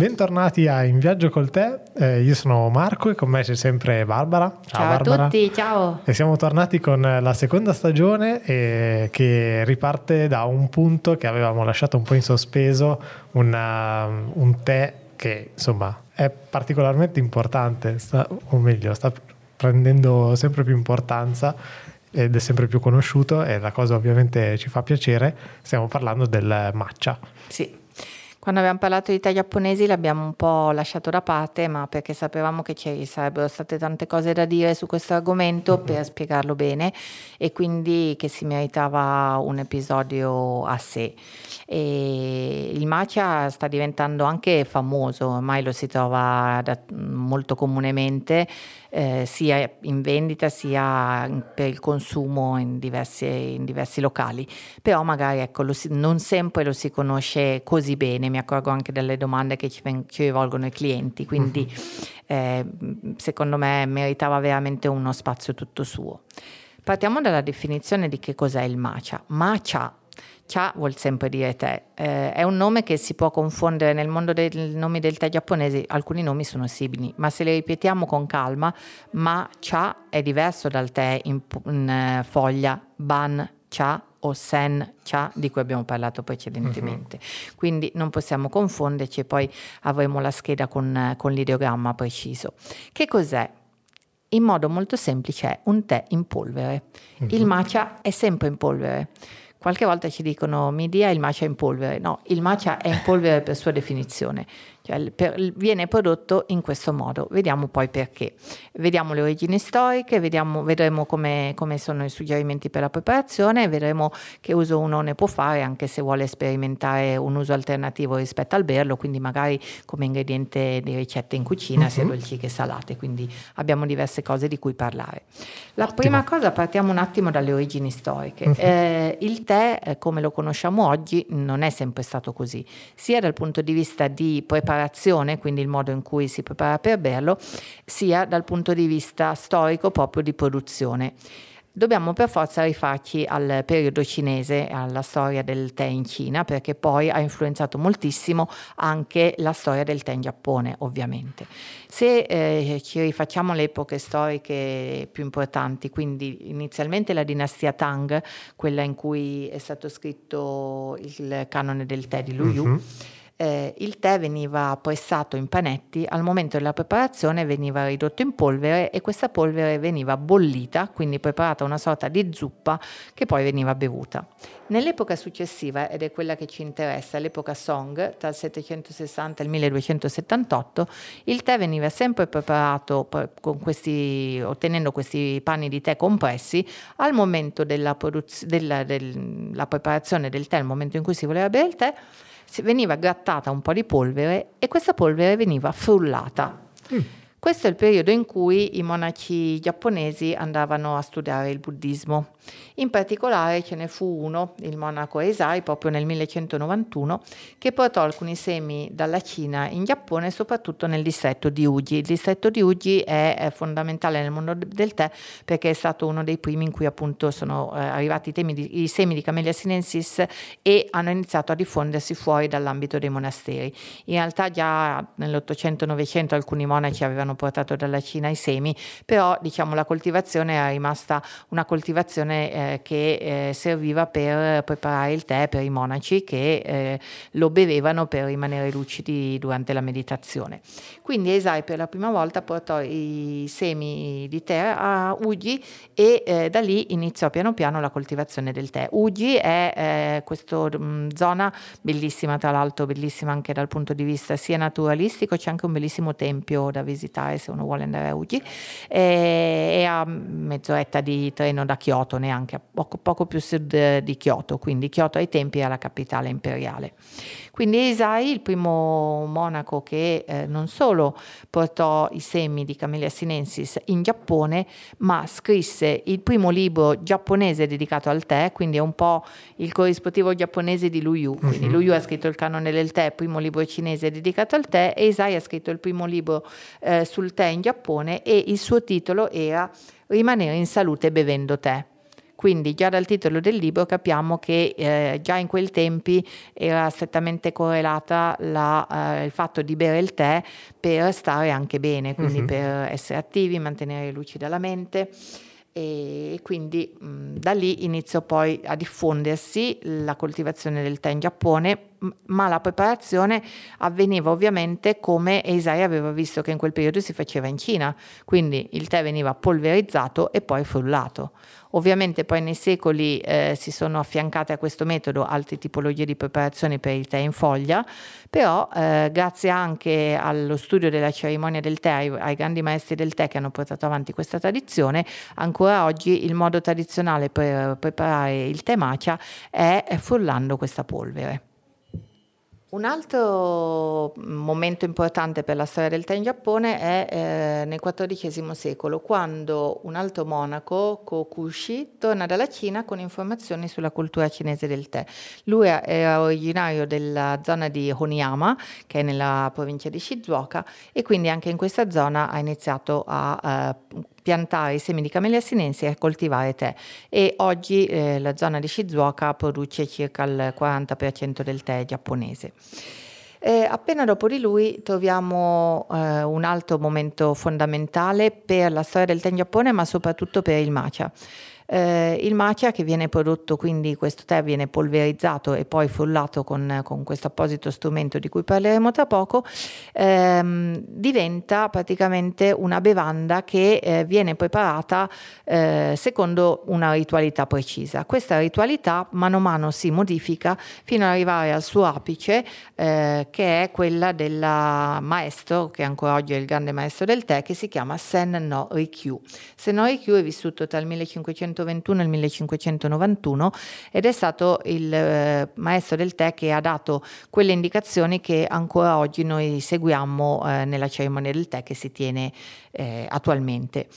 Bentornati a In Viaggio col Te, eh, io sono Marco e con me c'è sempre Barbara. Ciao, ciao Barbara. a tutti, ciao. E siamo tornati con la seconda stagione eh, che riparte da un punto che avevamo lasciato un po' in sospeso, una, un tè che insomma è particolarmente importante, sta, o meglio sta prendendo sempre più importanza ed è sempre più conosciuto e la cosa ovviamente ci fa piacere, stiamo parlando del matcha. Sì, quando abbiamo parlato di tè giapponesi l'abbiamo un po' lasciato da parte, ma perché sapevamo che ci sarebbero state tante cose da dire su questo argomento mm-hmm. per spiegarlo bene e quindi che si meritava un episodio a sé. E il matcha sta diventando anche famoso, ormai lo si trova da, molto comunemente eh, sia in vendita sia per il consumo in diversi, in diversi locali, però magari ecco, si, non sempre lo si conosce così bene, mi accorgo anche delle domande che ci, ci rivolgono i clienti, quindi uh-huh. eh, secondo me meritava veramente uno spazio tutto suo. Partiamo dalla definizione di che cos'è il matcha. Matcha Cha vuol sempre dire tè. Eh, è un nome che si può confondere nel mondo dei nomi del tè giapponese, alcuni nomi sono simili, ma se li ripetiamo con calma, ma cha è diverso dal tè in, in uh, foglia, ban cha o sen cha di cui abbiamo parlato precedentemente. Uh-huh. Quindi non possiamo confonderci e poi avremo la scheda con, con l'ideogramma preciso. Che cos'è? In modo molto semplice è un tè in polvere. Uh-huh. Il matcha è sempre in polvere. Qualche volta ci dicono mi dia il matcha in polvere. No, il matcha è in polvere per sua definizione cioè per, viene prodotto in questo modo. Vediamo poi perché. Vediamo le origini storiche, vediamo, vedremo come, come, sono i suggerimenti per la preparazione, vedremo che uso uno ne può fare anche se vuole sperimentare un uso alternativo rispetto al berlo, quindi magari come ingrediente di ricette in cucina, uh-huh. sia mhm. dolci che salate, quindi abbiamo diverse cose di cui parlare. La Ottimo. prima cosa partiamo un attimo dalle origini storiche. Uh-huh. Eh, il tè, eh, come lo conosciamo oggi, non è sempre stato così, sia dal punto di vista di preparazione preparazione, quindi il modo in cui si prepara per berlo, sia dal punto di vista storico proprio di produzione. Dobbiamo per forza rifarci al periodo cinese, alla storia del tè in Cina, perché poi ha influenzato moltissimo anche la storia del tè in Giappone, ovviamente. Se eh, ci rifacciamo alle epoche storiche più importanti, quindi inizialmente la dinastia Tang, quella in cui è stato scritto il canone del tè di Lu Yu, uh-huh eh, il tè veniva pressato in panetti, al momento della preparazione veniva ridotto in polvere e questa polvere veniva bollita, quindi preparata una sorta di zuppa che poi veniva bevuta. Nell'epoca successiva, ed è quella che ci interessa, l'epoca Song, tra il 760 e il 1278, il tè veniva sempre preparato questi, ottenendo questi panni di tè compressi al momento della, produz- della, della preparazione del tè, al momento in cui si voleva bere il tè, veniva grattata un po' di polvere e questa polvere veniva frullata. Mm. Questo è il periodo in cui i monaci giapponesi andavano a studiare il buddismo. In particolare ce ne fu uno, il monaco Eisai, proprio nel 1191, che portò alcuni semi dalla Cina in Giappone, soprattutto nel distretto di Uji. Il distretto di Uji è, è fondamentale nel mondo del tè perché è stato uno dei primi in cui appunto sono eh, arrivati i, di, i, semi di Camellia sinensis e hanno iniziato a diffondersi fuori dall'ambito dei monasteri. In realtà già nell'Ottocento-Novecento alcuni monaci avevano hanno portato dalla Cina i semi, però diciamo la coltivazione è rimasta una coltivazione eh, che eh, serviva per preparare il tè per i monaci che eh, lo bevevano per rimanere lucidi durante la meditazione. Quindi Esai per la prima volta portò i semi di tè a Uji e eh, da lì iniziò piano piano la coltivazione del tè. Uji è eh, questa mm, zona bellissima, tra l'altro bellissima anche dal punto di vista sia naturalistico, c'è anche un bellissimo tempio da visitare visitare se uno vuole andare a Uji, e, a mezz'oretta di treno da Kyoto, neanche poco, poco più sud di Kyoto, quindi Kyoto ai tempi era la capitale imperiale. Quindi Eisai, il primo monaco che eh, non solo portò i semi di Camellia sinensis in Giappone, ma scrisse il primo libro giapponese dedicato al tè, quindi è un po' il corrispettivo giapponese di Lu Yu. Quindi uh-huh. Lu Yu ha scritto il canone del tè, primo libro cinese dedicato al tè, e Eisai ha scritto il primo libro eh, sul tè in Giappone e il suo titolo era Rimanere in salute bevendo tè. Quindi già dal titolo del libro capiamo che eh, già in quei tempi era strettamente correlata la, eh, il fatto di bere il tè per stare anche bene, quindi uh-huh. per essere attivi, mantenere lucida la mente e quindi mh, da lì iniziò poi a diffondersi la coltivazione del tè in Giappone ma la preparazione avveniva ovviamente come Eisai aveva visto che in quel periodo si faceva in Cina, quindi il tè veniva polverizzato e poi frullato. Ovviamente poi nei secoli eh, si sono affiancate a questo metodo altre tipologie di preparazioni per il tè in foglia, però eh, grazie anche allo studio della cerimonia del tè, ai, ai grandi maestri del tè che hanno portato avanti questa tradizione, ancora oggi il modo tradizionale per preparare il tè macia è frullando questa polvere. Un altro momento importante per la storia del tè in Giappone è eh, nel XIV secolo, quando un alto monaco, Kokushi, torna dalla Cina con informazioni sulla cultura cinese del tè. Lui era originario della zona di Honiyama, che è nella provincia di Shizuoka, e quindi anche in questa zona ha iniziato a eh, piantare i semi di camellia sinensi e coltivare tè e oggi eh, la zona di Shizuoka produce circa il 40% del tè giapponese. Eh, appena dopo di lui troviamo eh, un altro momento fondamentale per la storia del tè in Giappone, ma soprattutto per il matcha. Eh, il matcha che viene prodotto, quindi questo tè viene polverizzato e poi frullato con, con questo apposito strumento di cui parleremo tra poco, ehm, diventa praticamente una bevanda che eh, viene preparata eh, secondo una ritualità precisa. Questa ritualità mano a mano si modifica fino ad arrivare al suo apice, eh, che è quella del maestro, che ancora oggi è il grande maestro del tè, che si chiama Sen no Rikyu. Sen no Rikyu è vissuto tra il 1500 1521 e il 1591 ed è stato il eh, maestro del tè che ha dato quelle indicazioni che ancora oggi noi seguiamo eh, nella cerimonia del tè che si tiene eh, attualmente.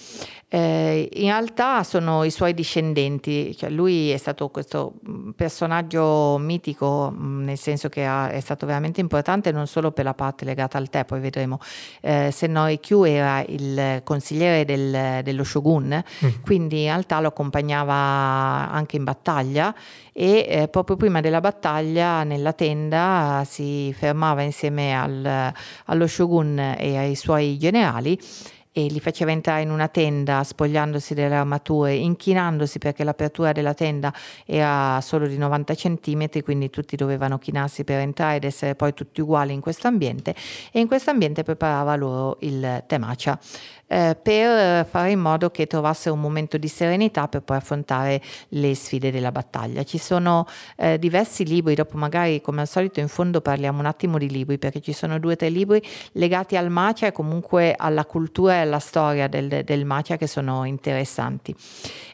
Eh, in realtà sono i suoi discendenti, cioè lui è stato questo mm, personaggio mitico, mm, nel senso che ha, è stato veramente importante non solo per la parte legata al tè, poi vedremo, eh, Senoi Kyu era il consigliere del, dello shogun, mm. quindi in realtà lo accompagnava anche in battaglia e eh, proprio prima della battaglia nella tenda si fermava insieme al, allo shogun e ai suoi generali e li faceva entrare in una tenda spogliandosi delle armature, inchinandosi perché l'apertura della tenda era solo di 90 cm, quindi tutti dovevano chinarsi per entrare ed essere poi tutti uguali in questo ambiente e in questo ambiente preparava loro il temacia eh, per fare in modo che trovasse un momento di serenità per poi affrontare le sfide della battaglia. Ci sono eh, diversi libri, dopo magari come al solito in fondo parliamo un attimo di libri perché ci sono due o tre libri legati al Macia e comunque alla cultura alla storia del, del Macia che sono interessanti.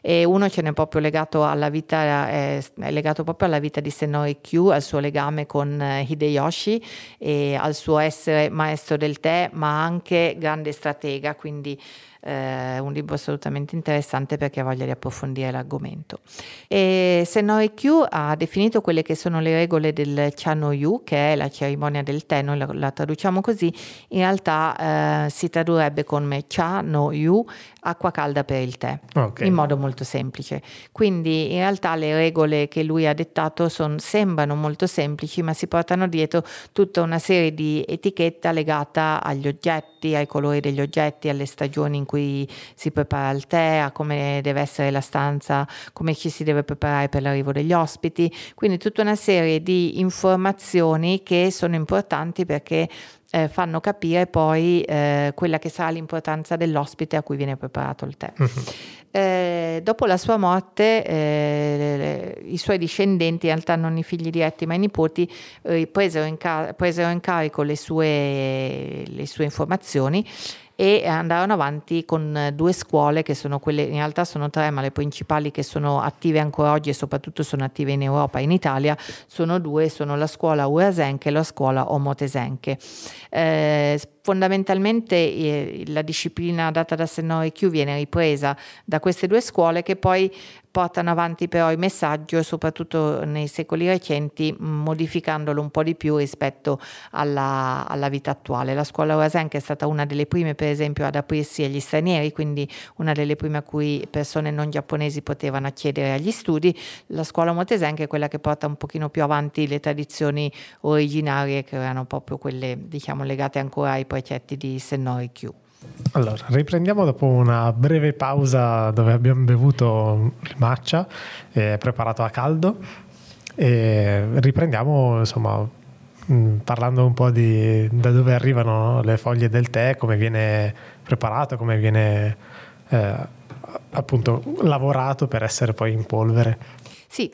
E uno ce n'è proprio legato alla vita, è, è legato proprio alla vita di Senori Q, al suo legame con eh, Hideyoshi e al suo essere maestro del tè ma anche grande stratega, quindi eh, un libro assolutamente interessante perché ha voglia di approfondire l'argomento. E Senoi Q ha definito quelle che sono le regole del Chano-yu, che è la cerimonia del tè, noi la, la traduciamo così, in realtà eh, si tradurrebbe come Cha-no-yu, acqua calda per il tè, okay. in modo molto semplice. Quindi in realtà le regole che lui ha dettato son, sembrano molto semplici, ma si portano dietro tutta una serie di etichetta legata agli oggetti, ai colori degli oggetti, alle stagioni in cui si prepara il tè, a come deve essere la stanza, come ci si deve preparare per l'arrivo degli ospiti, quindi tutta una serie di informazioni che sono importanti perché eh, fanno capire poi eh, quella che sarà l'importanza dell'ospite a cui viene preparato il tè. Uh-huh. Eh, dopo la sua morte, eh, i suoi discendenti, in realtà non i figli diretti ma i nipoti, eh, presero in, car- presero in carico le sue, le sue informazioni e andarono avanti con due scuole che sono quelle, in realtà sono tre, ma le principali che sono attive ancora oggi e soprattutto sono attive in Europa e in Italia sono due, sono la scuola Urasenke e la scuola Omotesenke. Eh, fondamentalmente eh, la disciplina data da Senno Q viene ripresa da queste due scuole che poi portano avanti però il messaggio, soprattutto nei secoli recenti, modificandolo un po' di più rispetto alla, alla vita attuale. La scuola Orasenka è stata una delle prime, per esempio, ad aprirsi agli stranieri, quindi una delle prime a cui persone non giapponesi potevano accedere agli studi. La scuola Motesenka è quella che porta un pochino più avanti le tradizioni originarie, che erano proprio quelle, diciamo, legate ancora ai precetti di Sennori Q. Allora, riprendiamo dopo una breve pausa dove abbiamo bevuto il matcha eh, preparato a caldo e riprendiamo insomma mm, parlando un po' di da dove arrivano no? le foglie del tè, come viene preparato, come viene eh, appunto lavorato per essere poi in polvere. Sì,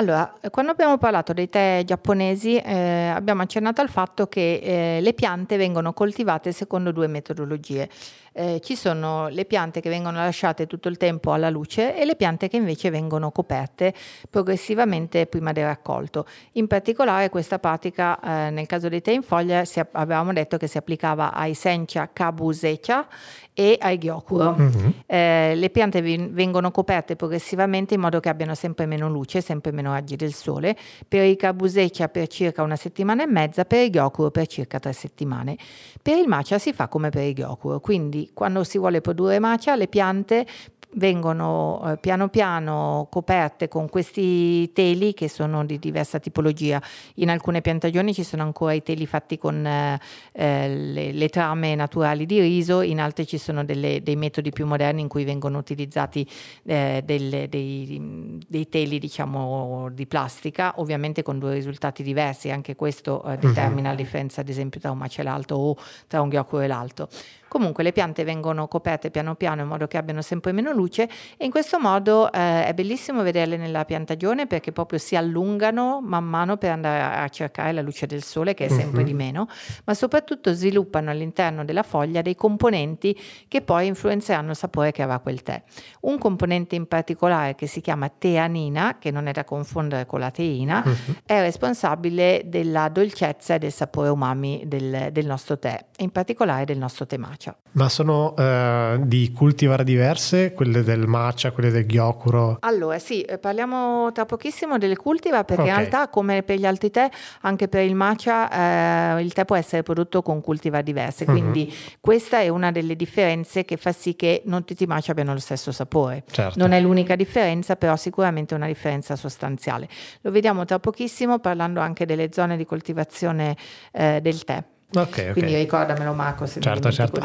allora, quando abbiamo parlato dei tè giapponesi eh, abbiamo accennato al fatto che eh, le piante vengono coltivate secondo due metodologie. Eh, ci sono le piante che vengono lasciate tutto il tempo alla luce e le piante che invece vengono coperte progressivamente prima del raccolto. In particolare questa pratica eh, nel caso dei tè in foglia si, avevamo detto che si applicava ai sencha kabusecha e ai gyokuro. Mm-hmm. Eh, le piante vengono coperte progressivamente in modo che abbiano sempre meno luce, sempre meno raggi del sole. Per i kabusecha per circa una settimana e mezza, per i gyokuro per circa tre settimane. Per il matcha si fa come per i gyokuro, quindi quando si vuole produrre matcha le piante vengono eh, piano piano coperte con questi teli che sono di diversa tipologia. In alcune piantagioni ci sono ancora i teli fatti con eh, le, le, trame naturali di riso, in altre ci sono delle, dei metodi più moderni in cui vengono utilizzati eh, delle, dei, dei, teli diciamo di plastica, ovviamente con due risultati diversi, anche questo eh, determina la differenza ad esempio tra un macelalto o tra un ghiocco e l'alto. Comunque le piante vengono coperte piano piano in modo che abbiano sempre meno luce e in questo modo eh, è bellissimo vederle nella piantagione perché proprio si allungano man mano per andare a cercare la luce del sole che è sempre uh-huh. di meno, ma soprattutto sviluppano all'interno della foglia dei componenti che poi influenzeranno il sapore che avrà quel tè. Un componente in particolare che si chiama teanina, che non è da confondere con la teina, uh-huh. è responsabile della dolcezza e del sapore umami del, del nostro tè, in particolare del nostro tè matcha. Ma sono eh, di cultivar diverse, quelle del matcha, quelle del ghiocuro? Allora sì, eh, parliamo tra pochissimo delle cultivar perché okay. in realtà come per gli altri tè, anche per il matcha eh, il tè può essere prodotto con cultivar diverse, mhm. quindi uh-huh. questa è una delle differenze che fa sì che non tutti i matcha abbiano lo stesso sapore. Certo. Non è l'unica differenza, però sicuramente è una differenza sostanziale. Lo vediamo tra pochissimo parlando anche delle zone di coltivazione eh, del tè. Okay, Quindi okay. ricordamelo Marco se certo, certo.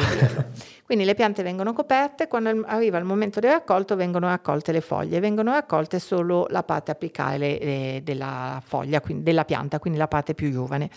Quindi le piante vengono coperte, quando arriva il momento del raccolto vengono raccolte le foglie, vengono raccolte solo la parte apicale eh, della foglia, quindi della pianta, quindi la parte più giovane.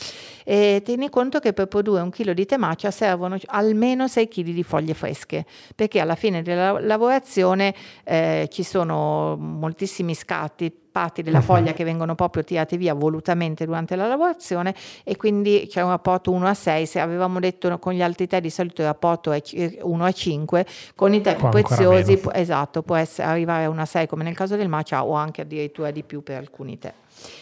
E tieni conto che per produrre un chilo di temacia servono almeno 6 kg di foglie fresche, perché alla fine della lavorazione eh, ci sono moltissimi scatti parti della foglia che vengono proprio tirate via volutamente durante la lavorazione e quindi c'è un rapporto 1 a 6, se avevamo detto con gli altri tè di solito il rapporto è 1 a 5, con i tè più preziosi esatto, può essere, arrivare a 1 a 6 come nel caso del matcha o anche addirittura di più per alcuni tè.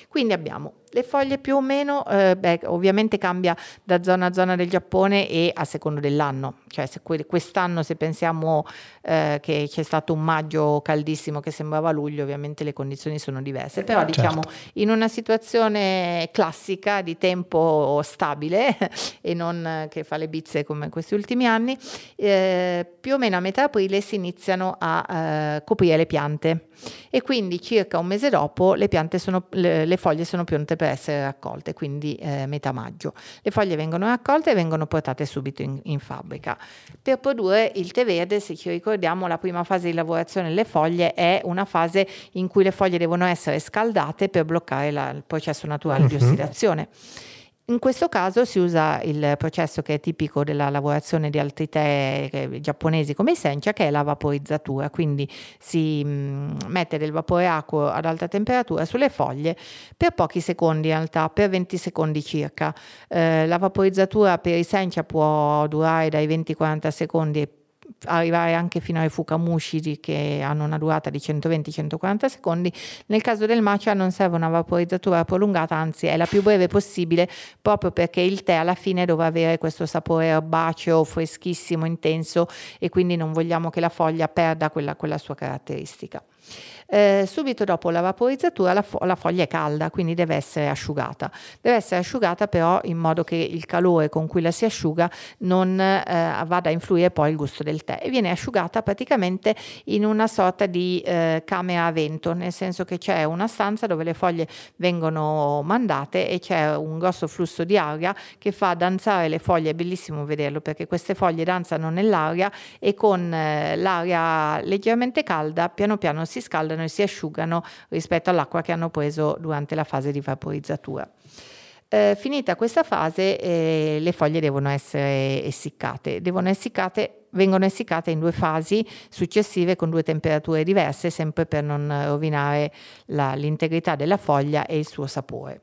Quindi abbiamo le foglie più o meno, eh, beh, ovviamente cambia da zona a zona del Giappone e a secondo dell'anno, cioè se que- quest'anno se pensiamo eh, che c'è stato un maggio caldissimo che sembrava luglio, ovviamente le condizioni sono diverse, però certo. diciamo in una situazione classica di tempo stabile e non che fa le bizze come questi ultimi anni, eh, più o meno a metà aprile si iniziano a eh, coprire le piante. E quindi circa un mese dopo le, sono, le, le foglie sono pronte per essere raccolte, quindi eh, metà maggio. Le foglie vengono raccolte e vengono portate subito in, in, fabbrica. Per produrre il tè verde, se ci ricordiamo, la prima fase di lavorazione delle foglie è una fase in cui le foglie devono essere scaldate per bloccare la, il processo naturale uh-huh. di mhm. ossidazione. In questo caso si usa il processo che è tipico della lavorazione di altri tè eh, giapponesi come il sencha, che è la vaporizzatura, quindi si mm, mette del vapore acqueo ad alta temperatura sulle foglie per pochi secondi in realtà, per 20 secondi circa. Eh, la vaporizzatura per i sencha può durare dai 20-40 secondi arrivare anche fino ai fukamushi che hanno una durata di 120-140 secondi. Nel caso del matcha non serve una vaporizzatura prolungata, anzi è la più breve possibile proprio perché il tè alla fine dovrà avere questo sapore erbaceo, freschissimo, intenso e quindi non vogliamo che la foglia perda quella, quella sua caratteristica. Eh, subito dopo la vaporizzatura la, fo- la, foglia è calda, quindi deve essere asciugata. Deve essere asciugata però in modo che il calore con cui la si asciuga non eh, vada a influire poi il gusto del tè e viene asciugata praticamente in una sorta di eh, camera a vento, nel senso che c'è una stanza dove le foglie vengono mandate e c'è un grosso flusso di aria che fa danzare le foglie, è bellissimo vederlo perché queste foglie danzano nell'aria e con eh, l'aria leggermente calda piano piano si scaldano raffreddano e si asciugano rispetto all'acqua che hanno preso durante la fase di vaporizzatura. Eh, finita questa fase eh, le foglie devono essere essiccate, devono essiccate, vengono essiccate in due fasi successive con due temperature diverse sempre per non rovinare la, l'integrità della foglia e il suo sapore.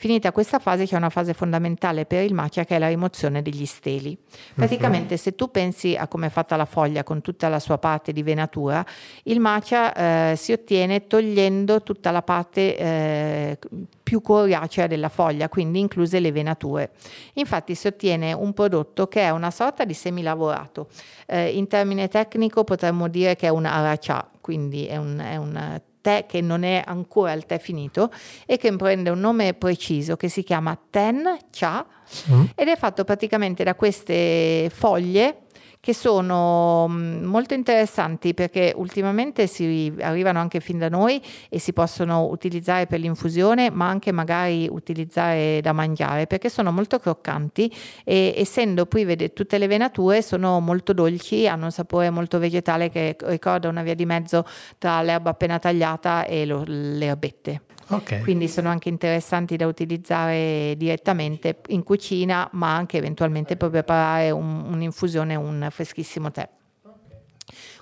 Finita questa fase c'è una fase fondamentale per il matcha che è la rimozione degli steli. Praticamente uh-huh. se tu pensi a come è fatta la foglia con tutta la sua parte di venatura, il matcha eh, si ottiene togliendo tutta la parte eh, più coriacea della foglia, quindi incluse le venature. Infatti si ottiene un prodotto che è una sorta di semilavorato. Eh, in termine tecnico potremmo dire che è un aracha, quindi è un, è un tè che non è ancora il tè finito e che prende un nome preciso che si chiama Ten Cha mm. ed è fatto praticamente da queste foglie che sono mm, molto interessanti perché ultimamente si arrivano anche fin da noi e si possono utilizzare per l'infusione ma anche magari utilizzare da mangiare perché sono molto croccanti e essendo prive di tutte le venature sono molto dolci, hanno un sapore molto vegetale che ricorda una via di mezzo tra l'erba appena tagliata e lo, le erbette. Okay. Quindi sono anche interessanti da utilizzare direttamente in cucina, ma anche eventualmente per preparare un, un'infusione, un freschissimo tè.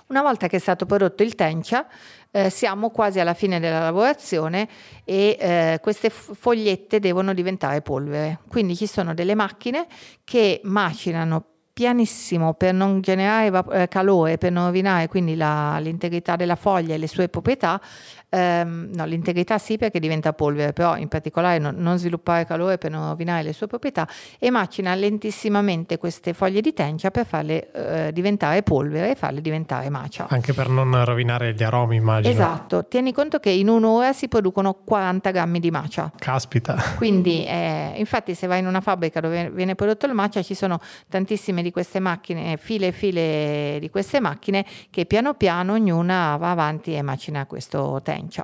Una volta che è stato prodotto il tencia, eh, siamo quasi alla fine della lavorazione e eh, queste fogliette devono diventare polvere. Quindi ci sono delle macchine che macinano pianissimo per non generare eh, calore, per non rovinare quindi la, l'integrità della foglia e le sue proprietà, ehm, no, l'integrità sì perché diventa polvere, però in particolare non, non, sviluppare calore per non rovinare le sue proprietà e macina lentissimamente queste foglie di tencia per farle eh, diventare polvere e farle diventare macia. Anche per non rovinare gli aromi immagino. Esatto, tieni conto che in un'ora si producono 40 grammi di macia. Caspita. Quindi eh, infatti se vai in una fabbrica dove viene prodotto il macia ci sono tantissime di queste macchine, file e file di queste macchine che piano piano ognuna va avanti e macina questo tencia. 그.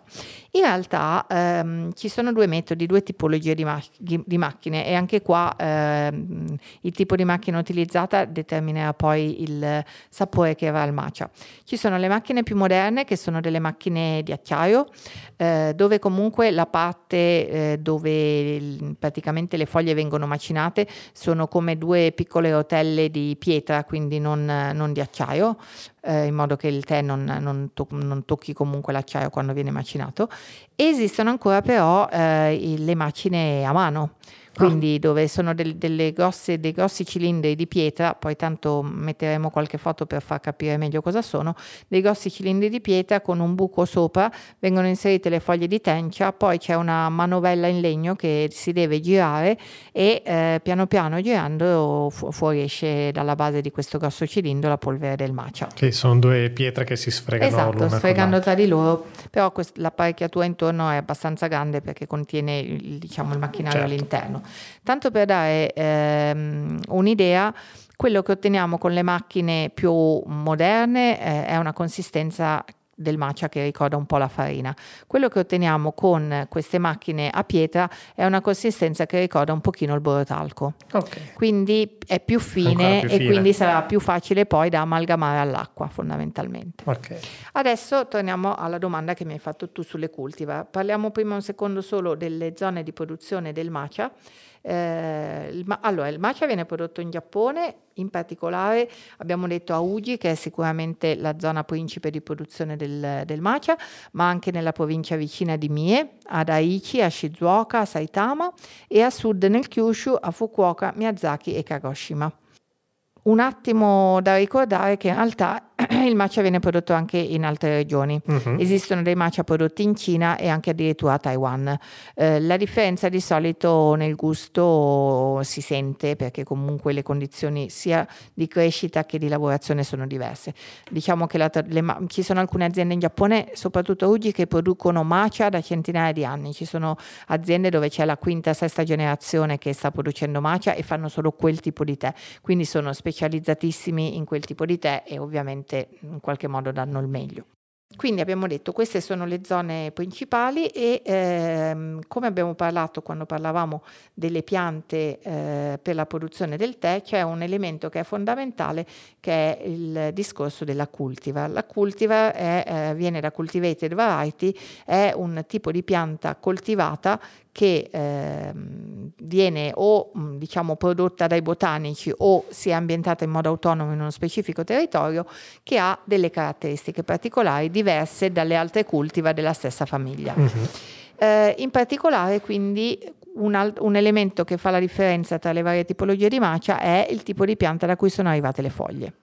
In realtà ehm, ci sono due metodi, due tipologie di, ma- di macchine e anche qua ehm, il tipo di macchina utilizzata determinerà poi il sapore che avrà il matcha. Ci sono le macchine più moderne che sono delle macchine di acciaio eh, dove comunque la parte eh, dove il, praticamente le foglie vengono macinate sono come due piccole rotelle di pietra, quindi non, non di acciaio, eh, in modo che il tè non, non, to- non, tocchi comunque l'acciaio quando viene macinato. Esistono ancora però eh, le macine a mano quindi ah. dove sono del, delle grosse, dei grossi cilindri di pietra, poi tanto metteremo qualche foto per far capire meglio cosa sono, dei grossi cilindri di pietra con un buco sopra, vengono inserite le foglie di tencia, poi c'è una manovella in legno che si deve girare e eh, piano piano girando fu- fuoriesce dalla base di questo grosso cilindro la polvere del matcha. Che sono due pietre che si sfregano esatto, sfregando tra di loro, però quest- l'apparecchiatura intorno è abbastanza grande perché contiene il, diciamo, il macchinario certo. all'interno. Tanto per dare ehm, un'idea, quello che otteniamo con le macchine più moderne eh, è una consistenza del matcha che ricorda un po' la farina. Quello che otteniamo con queste macchine a pietra è una consistenza che ricorda un pochino il borotalco. Okay. Quindi è più fine più e fine. quindi sarà più facile poi da amalgamare all'acqua fondamentalmente. Okay. Adesso torniamo alla domanda che mi hai fatto tu sulle cultivar. Parliamo prima un secondo solo delle zone di produzione del matcha. Eh, il, allora, il matcha viene prodotto in Giappone, in particolare abbiamo detto a Uji, che è sicuramente la zona principe di produzione del, del matcha, ma anche nella provincia vicina di Mie, ad Aichi, a Shizuoka, a Saitama e a sud nel Kyushu, a Fukuoka, Miyazaki e Kagoshima. Un attimo da ricordare che in realtà il matcha viene prodotto anche in altre regioni. Uh-huh. Esistono dei matcha prodotti in Cina e anche addirittura a Taiwan. Eh, la differenza di solito nel gusto si sente perché comunque le condizioni sia di crescita che di lavorazione sono diverse. Diciamo che la, le, ci sono alcune aziende in Giappone, soprattutto Uji, che producono matcha da centinaia di anni. Ci sono aziende dove c'è la quinta, sesta generazione che sta producendo matcha e fanno solo quel tipo di tè. Quindi sono specializzati specializzatissimi in quel tipo di tè e ovviamente in qualche modo danno il meglio. Quindi abbiamo detto queste sono le zone principali e ehm, come abbiamo parlato quando parlavamo delle piante eh, per la produzione del tè, c'è un elemento che è fondamentale che è il discorso della cultivar. La cultivar è, eh, viene da cultivated variety, è un tipo di pianta coltivata che eh, viene o diciamo prodotta dai botanici o si è ambientata in modo autonomo in uno specifico territorio che ha delle caratteristiche particolari diverse dalle altre cultivar della stessa famiglia. Uh-huh. Eh, in particolare quindi un, al- un, elemento che fa la differenza tra le varie tipologie di macia è il tipo di pianta da cui sono arrivate le foglie.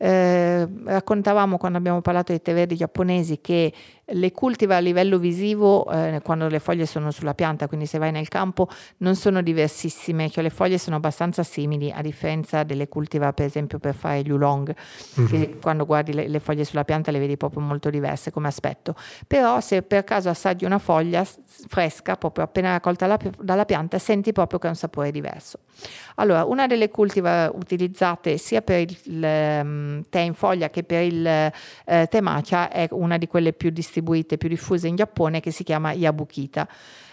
Eh, raccontavamo quando abbiamo parlato dei tè verdi giapponesi che le cultiva a livello visivo eh, quando le foglie sono sulla pianta, quindi se vai nel campo non sono diversissime, cioè le foglie sono abbastanza simili a differenza delle cultiva per esempio per fare gli oolong, mm-hmm. che quando guardi le, le, foglie sulla pianta le vedi proprio molto diverse come aspetto. Però se per caso assaggi una foglia fresca, proprio appena raccolta la, dalla pianta, senti proprio che ha un sapore diverso. Allora, una delle cultiva utilizzate sia per il, il um, tè in foglia che per il uh, tè matcha è una di quelle più distingue distribuite, più diffuse in Giappone, che si chiama Yabukita.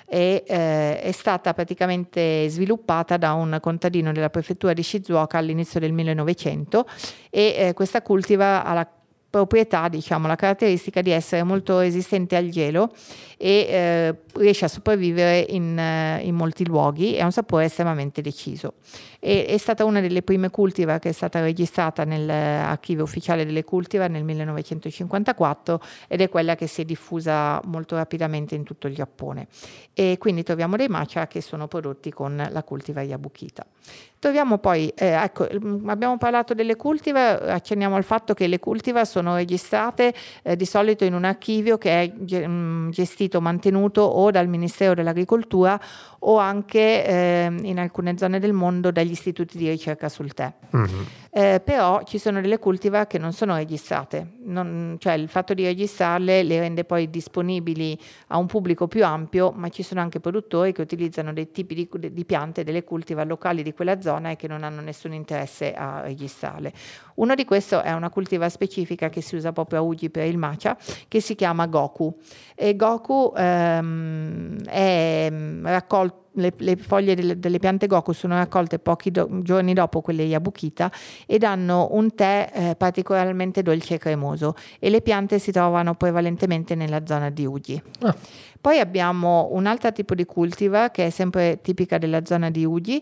E, eh, è stata praticamente sviluppata da un contadino della prefettura di Shizuoka all'inizio del 1900 e eh, questa cultiva ha la proprietà, diciamo, la caratteristica di essere molto resistente al gelo e eh, riesce a sopravvivere in, eh, in, molti luoghi e ha un sapore estremamente deciso. E, è stata una delle prime cultivar che è stata registrata nell'archivio ufficiale delle cultivar nel 1954 ed è quella che si è diffusa molto rapidamente in tutto il Giappone. E quindi troviamo dei matcha che sono prodotti con la cultivar Yabukita. Troviamo poi, eh, ecco, mm, abbiamo parlato delle cultivar, accenniamo al fatto che le cultivar sono registrate eh, di solito in un archivio che è mm, gestito, mantenuto o dal Ministero dell'Agricoltura o anche eh, in alcune zone del mondo dagli istituti di ricerca sul tè. Mm-hmm. Eh, però ci sono delle cultivar che non sono registrate, non, cioè il fatto di registrarle le rende poi disponibili a un pubblico più ampio, ma ci sono anche produttori che utilizzano dei tipi di, di piante, delle cultivar locali di quella zona e che non hanno nessun interesse a registrarle. Uno di questi è una cultivar specifica che si usa proprio a Uji per il matcha, che si chiama Goku. E Goku ehm, è mm, raccolto le, le, foglie delle, delle, piante Goku sono raccolte pochi do, giorni dopo quelle Yabukita e danno un tè eh, particolarmente dolce e cremoso e le piante si trovano prevalentemente nella zona di Uji. Ah. Poi abbiamo un altro tipo di cultivar che è sempre tipica della zona di Uji,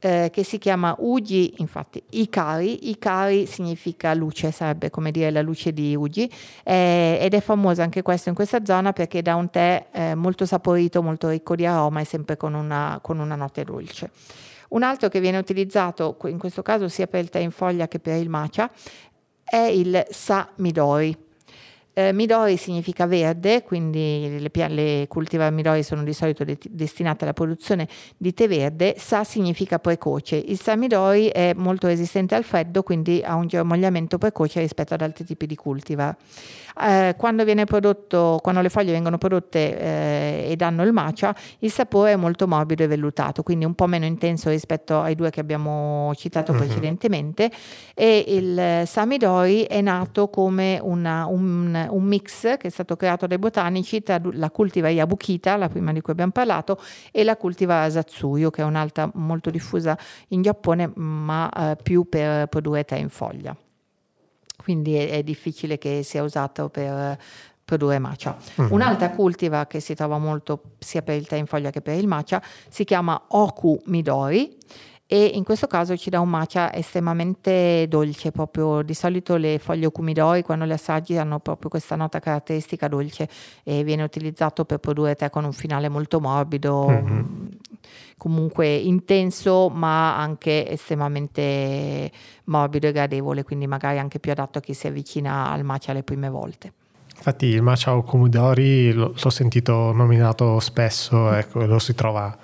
eh, che si chiama Uji, infatti Ikari. Ikari significa luce, sarebbe come dire la luce di Uji, eh, ed è famosa anche questo in questa zona perché dà un tè eh, molto saporito, molto ricco di aroma e sempre con una, con una notte dolce. Un altro che viene utilizzato in questo caso sia per il tè in foglia che per il matcha è il Sa Midori. Eh, midori significa verde, quindi le, le cultivar midori sono di solito de- destinate alla produzione di tè verde. Sa significa precoce. Il sa midori è molto resistente al freddo, quindi ha un germogliamento precoce rispetto ad altri tipi di cultivar. Eh, quando, prodotto, quando, le foglie vengono prodotte eh, e danno il matcha, il sapore è molto morbido e vellutato, quindi un po' meno intenso rispetto ai due che abbiamo citato uh-huh. precedentemente. E il Samidori è nato come una, un, un, mix che è stato creato dai botanici tra la cultiva Yabukita, la prima di cui abbiamo parlato, e la cultiva Satsuyo, che è un'altra molto diffusa in Giappone, ma eh, più per produrre tè in foglia quindi è, è difficile che sia usato per produrre matcha. Mm-hmm. Un'altra cultiva che si trova molto sia per il tè in foglia che per il matcha si chiama Oku Midori e in questo caso ci dà un matcha estremamente dolce, proprio di solito le foglie okumidori quando le assaggi hanno proprio questa nota caratteristica dolce e viene utilizzato per produrre tè con un finale molto morbido. Mm-hmm comunque intenso ma anche estremamente morbido e gradevole, quindi magari anche più adatto a chi si avvicina al matcha le prime volte. Infatti il matcha o l'ho, l'ho sentito nominato spesso, ecco, lo si trova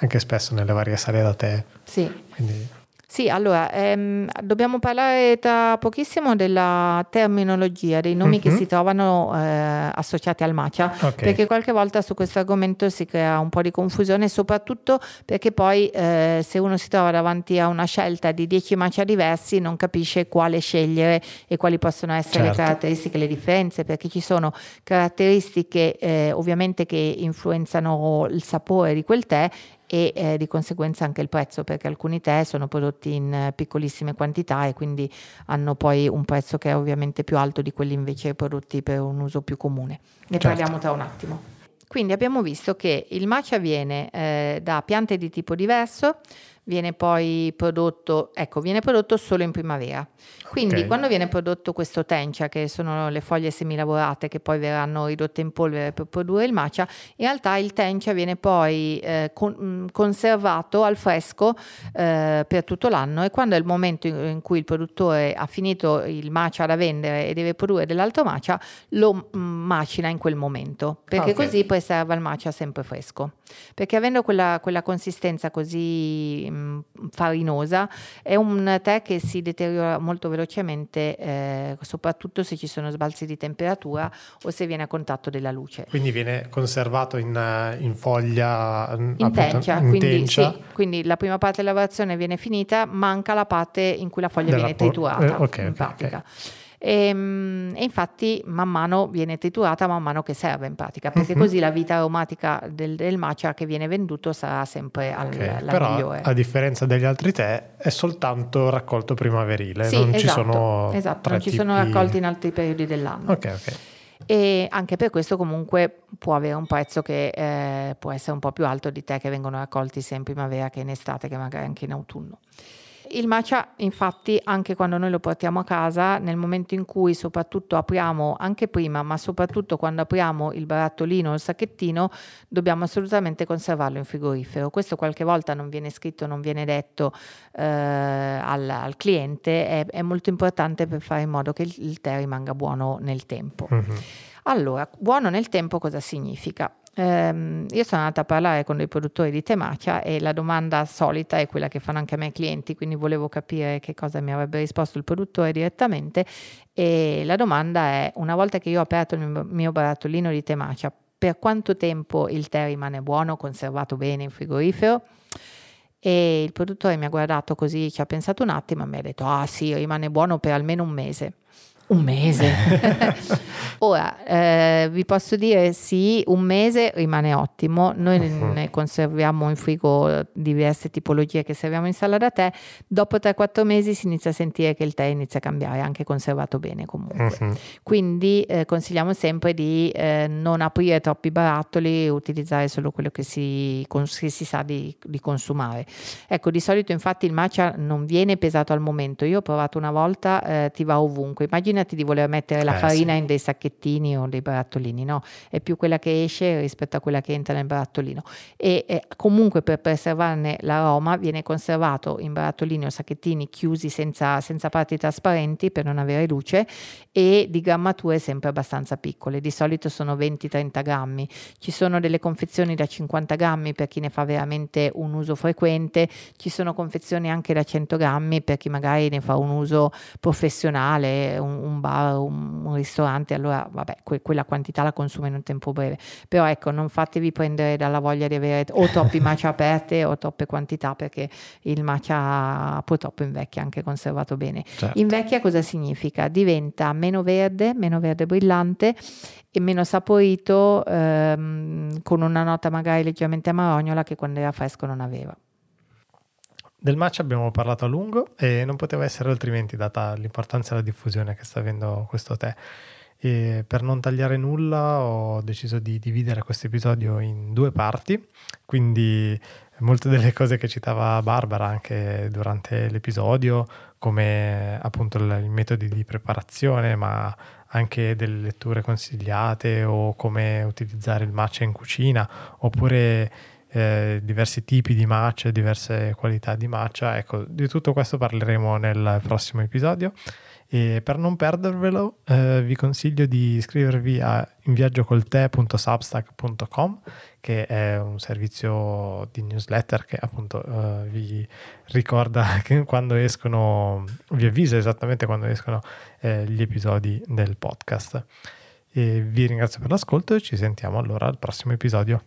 anche spesso nelle varie sale da tè. Sì. Quindi sì, allora, ehm, dobbiamo parlare tra pochissimo della terminologia, dei nomi mm-hmm. che mhm. si trovano eh, associati al matcha, okay. perché qualche volta su questo argomento si crea un po' di confusione, soprattutto perché poi eh, se uno si trova davanti a una scelta di 10 matcha diversi non capisce quale scegliere e quali possono essere certo. le caratteristiche, le differenze, perché ci sono caratteristiche eh, ovviamente che influenzano il sapore di quel tè e eh, di conseguenza anche il prezzo perché alcuni tè sono prodotti in eh, piccolissime quantità e quindi hanno poi un prezzo che è ovviamente più alto di quelli invece prodotti per un uso più comune. Ne certo. parliamo tra un attimo. Quindi abbiamo visto che il matcha viene eh, da piante di tipo diverso, viene poi prodotto, ecco, viene prodotto solo in primavera. Quindi okay. quando viene prodotto questo tencia, che sono le foglie semilavorate che poi verranno ridotte in polvere per produrre il matcha, in realtà il tencia viene poi eh, con, mm, conservato al fresco eh, per tutto l'anno e quando è il momento in, in, cui il produttore ha finito il matcha da vendere e deve produrre dell'altro matcha, lo mm, macina in quel momento, perché okay. così preserva il matcha sempre fresco. Perché avendo quella, quella consistenza così mh, mm, farinosa, è un tè che si deteriora molto velocemente eh, soprattutto se ci sono sbalzi di temperatura o se viene a contatto della luce. Quindi viene conservato in, eh, in foglia mm, in tencia, in quindi, tencia. Sì, quindi la prima parte della lavorazione viene finita, manca la parte in cui la foglia della viene triturata. Eh, okay, in okay, pratica. Okay. E, ehm, e, infatti man mano viene triturata man mano che serve in pratica perché uh-huh. così la vita aromatica del, del matcha che viene venduto sarà sempre al, okay. la Però, migliore. a differenza degli altri tè è soltanto raccolto primaverile sì, non esatto, ci sono esatto, non ci sono raccolti in altri periodi dell'anno ok ok e anche per questo comunque può avere un prezzo che eh, può essere un po' più alto di tè che vengono raccolti sia in primavera che in estate che magari anche in autunno. Il matcha, infatti, anche quando noi lo portiamo a casa, nel momento in cui soprattutto apriamo, anche prima, ma soprattutto quando apriamo il barattolino o il sacchettino, dobbiamo assolutamente conservarlo in frigorifero. Questo qualche volta non viene scritto, non viene detto eh, al, al, cliente, è, è, molto importante per fare in modo che il, il tè rimanga buono nel tempo. Mm-hmm. Allora, buono nel tempo cosa significa? Ehm, io sono andata a parlare con dei produttori di temacia e la domanda solita è quella che fanno anche a me clienti, quindi volevo capire che cosa mi avrebbe risposto il produttore direttamente e la domanda è una volta che io ho aperto il mio barattolino di temacia, per quanto tempo il tè rimane buono, conservato bene in frigorifero? E il produttore mi ha guardato così, ci ha pensato un attimo e mi ha detto, ah sì, rimane buono per almeno un mese. Un mese. Ora, eh, vi posso dire sì, un mese rimane ottimo. Noi uh-huh. ne conserviamo in frigo diverse tipologie che serviamo in sala da tè. Dopo 3-4 mesi si inizia a sentire che il tè inizia a cambiare, anche conservato bene comunque. Uh-huh. Quindi eh, consigliamo sempre di eh, non aprire troppi barattoli e utilizzare solo quello che si, che si sa di, di, consumare. Ecco, di solito infatti il matcha non viene pesato al momento. Io ho provato una volta, eh, ti va ovunque. Immagina immaginati di voler mettere la eh, farina sì. in dei sacchettini o dei barattolini, no? È più quella che esce rispetto a quella che entra nel barattolino. E eh, comunque per preservarne l'aroma viene conservato in barattolini o sacchettini chiusi senza, senza parti trasparenti per non avere luce e di grammature sempre abbastanza piccole. Di solito sono 20-30 grammi. Ci sono delle confezioni da 50 grammi per chi ne fa veramente un uso frequente, ci sono confezioni anche da 100 grammi per chi magari ne fa un uso professionale, un, un bar, un, un, ristorante, allora vabbè, que- quella quantità la consuma in un tempo breve. Però ecco, non fatevi prendere dalla voglia di avere o troppi matcha aperte o troppe quantità perché il matcha purtroppo invecchia anche conservato bene. Certo. Invecchia cosa significa? Diventa meno verde, meno verde brillante e meno saporito ehm, con una nota magari leggermente amarognola che quando era fresco non aveva. Del match abbiamo parlato a lungo e non poteva essere altrimenti data l'importanza e la diffusione che sta avendo questo tè. E per non tagliare nulla ho deciso di dividere questo episodio in due parti, quindi molte delle cose che citava Barbara anche durante l'episodio, come appunto i metodi di preparazione, ma anche delle letture consigliate o come utilizzare il matcha in cucina, oppure eh, diversi tipi di matcha, diverse qualità di matcha. Ecco, di tutto questo parleremo nel prossimo episodio. E per non perdervelo, eh, vi consiglio di iscrivervi a inviaggiocol.te.substack.com, che è un servizio di newsletter che appunto eh, vi ricorda che quando escono, vi avvisa esattamente quando escono eh, gli episodi del podcast. E vi ringrazio per l'ascolto e ci sentiamo allora al prossimo episodio.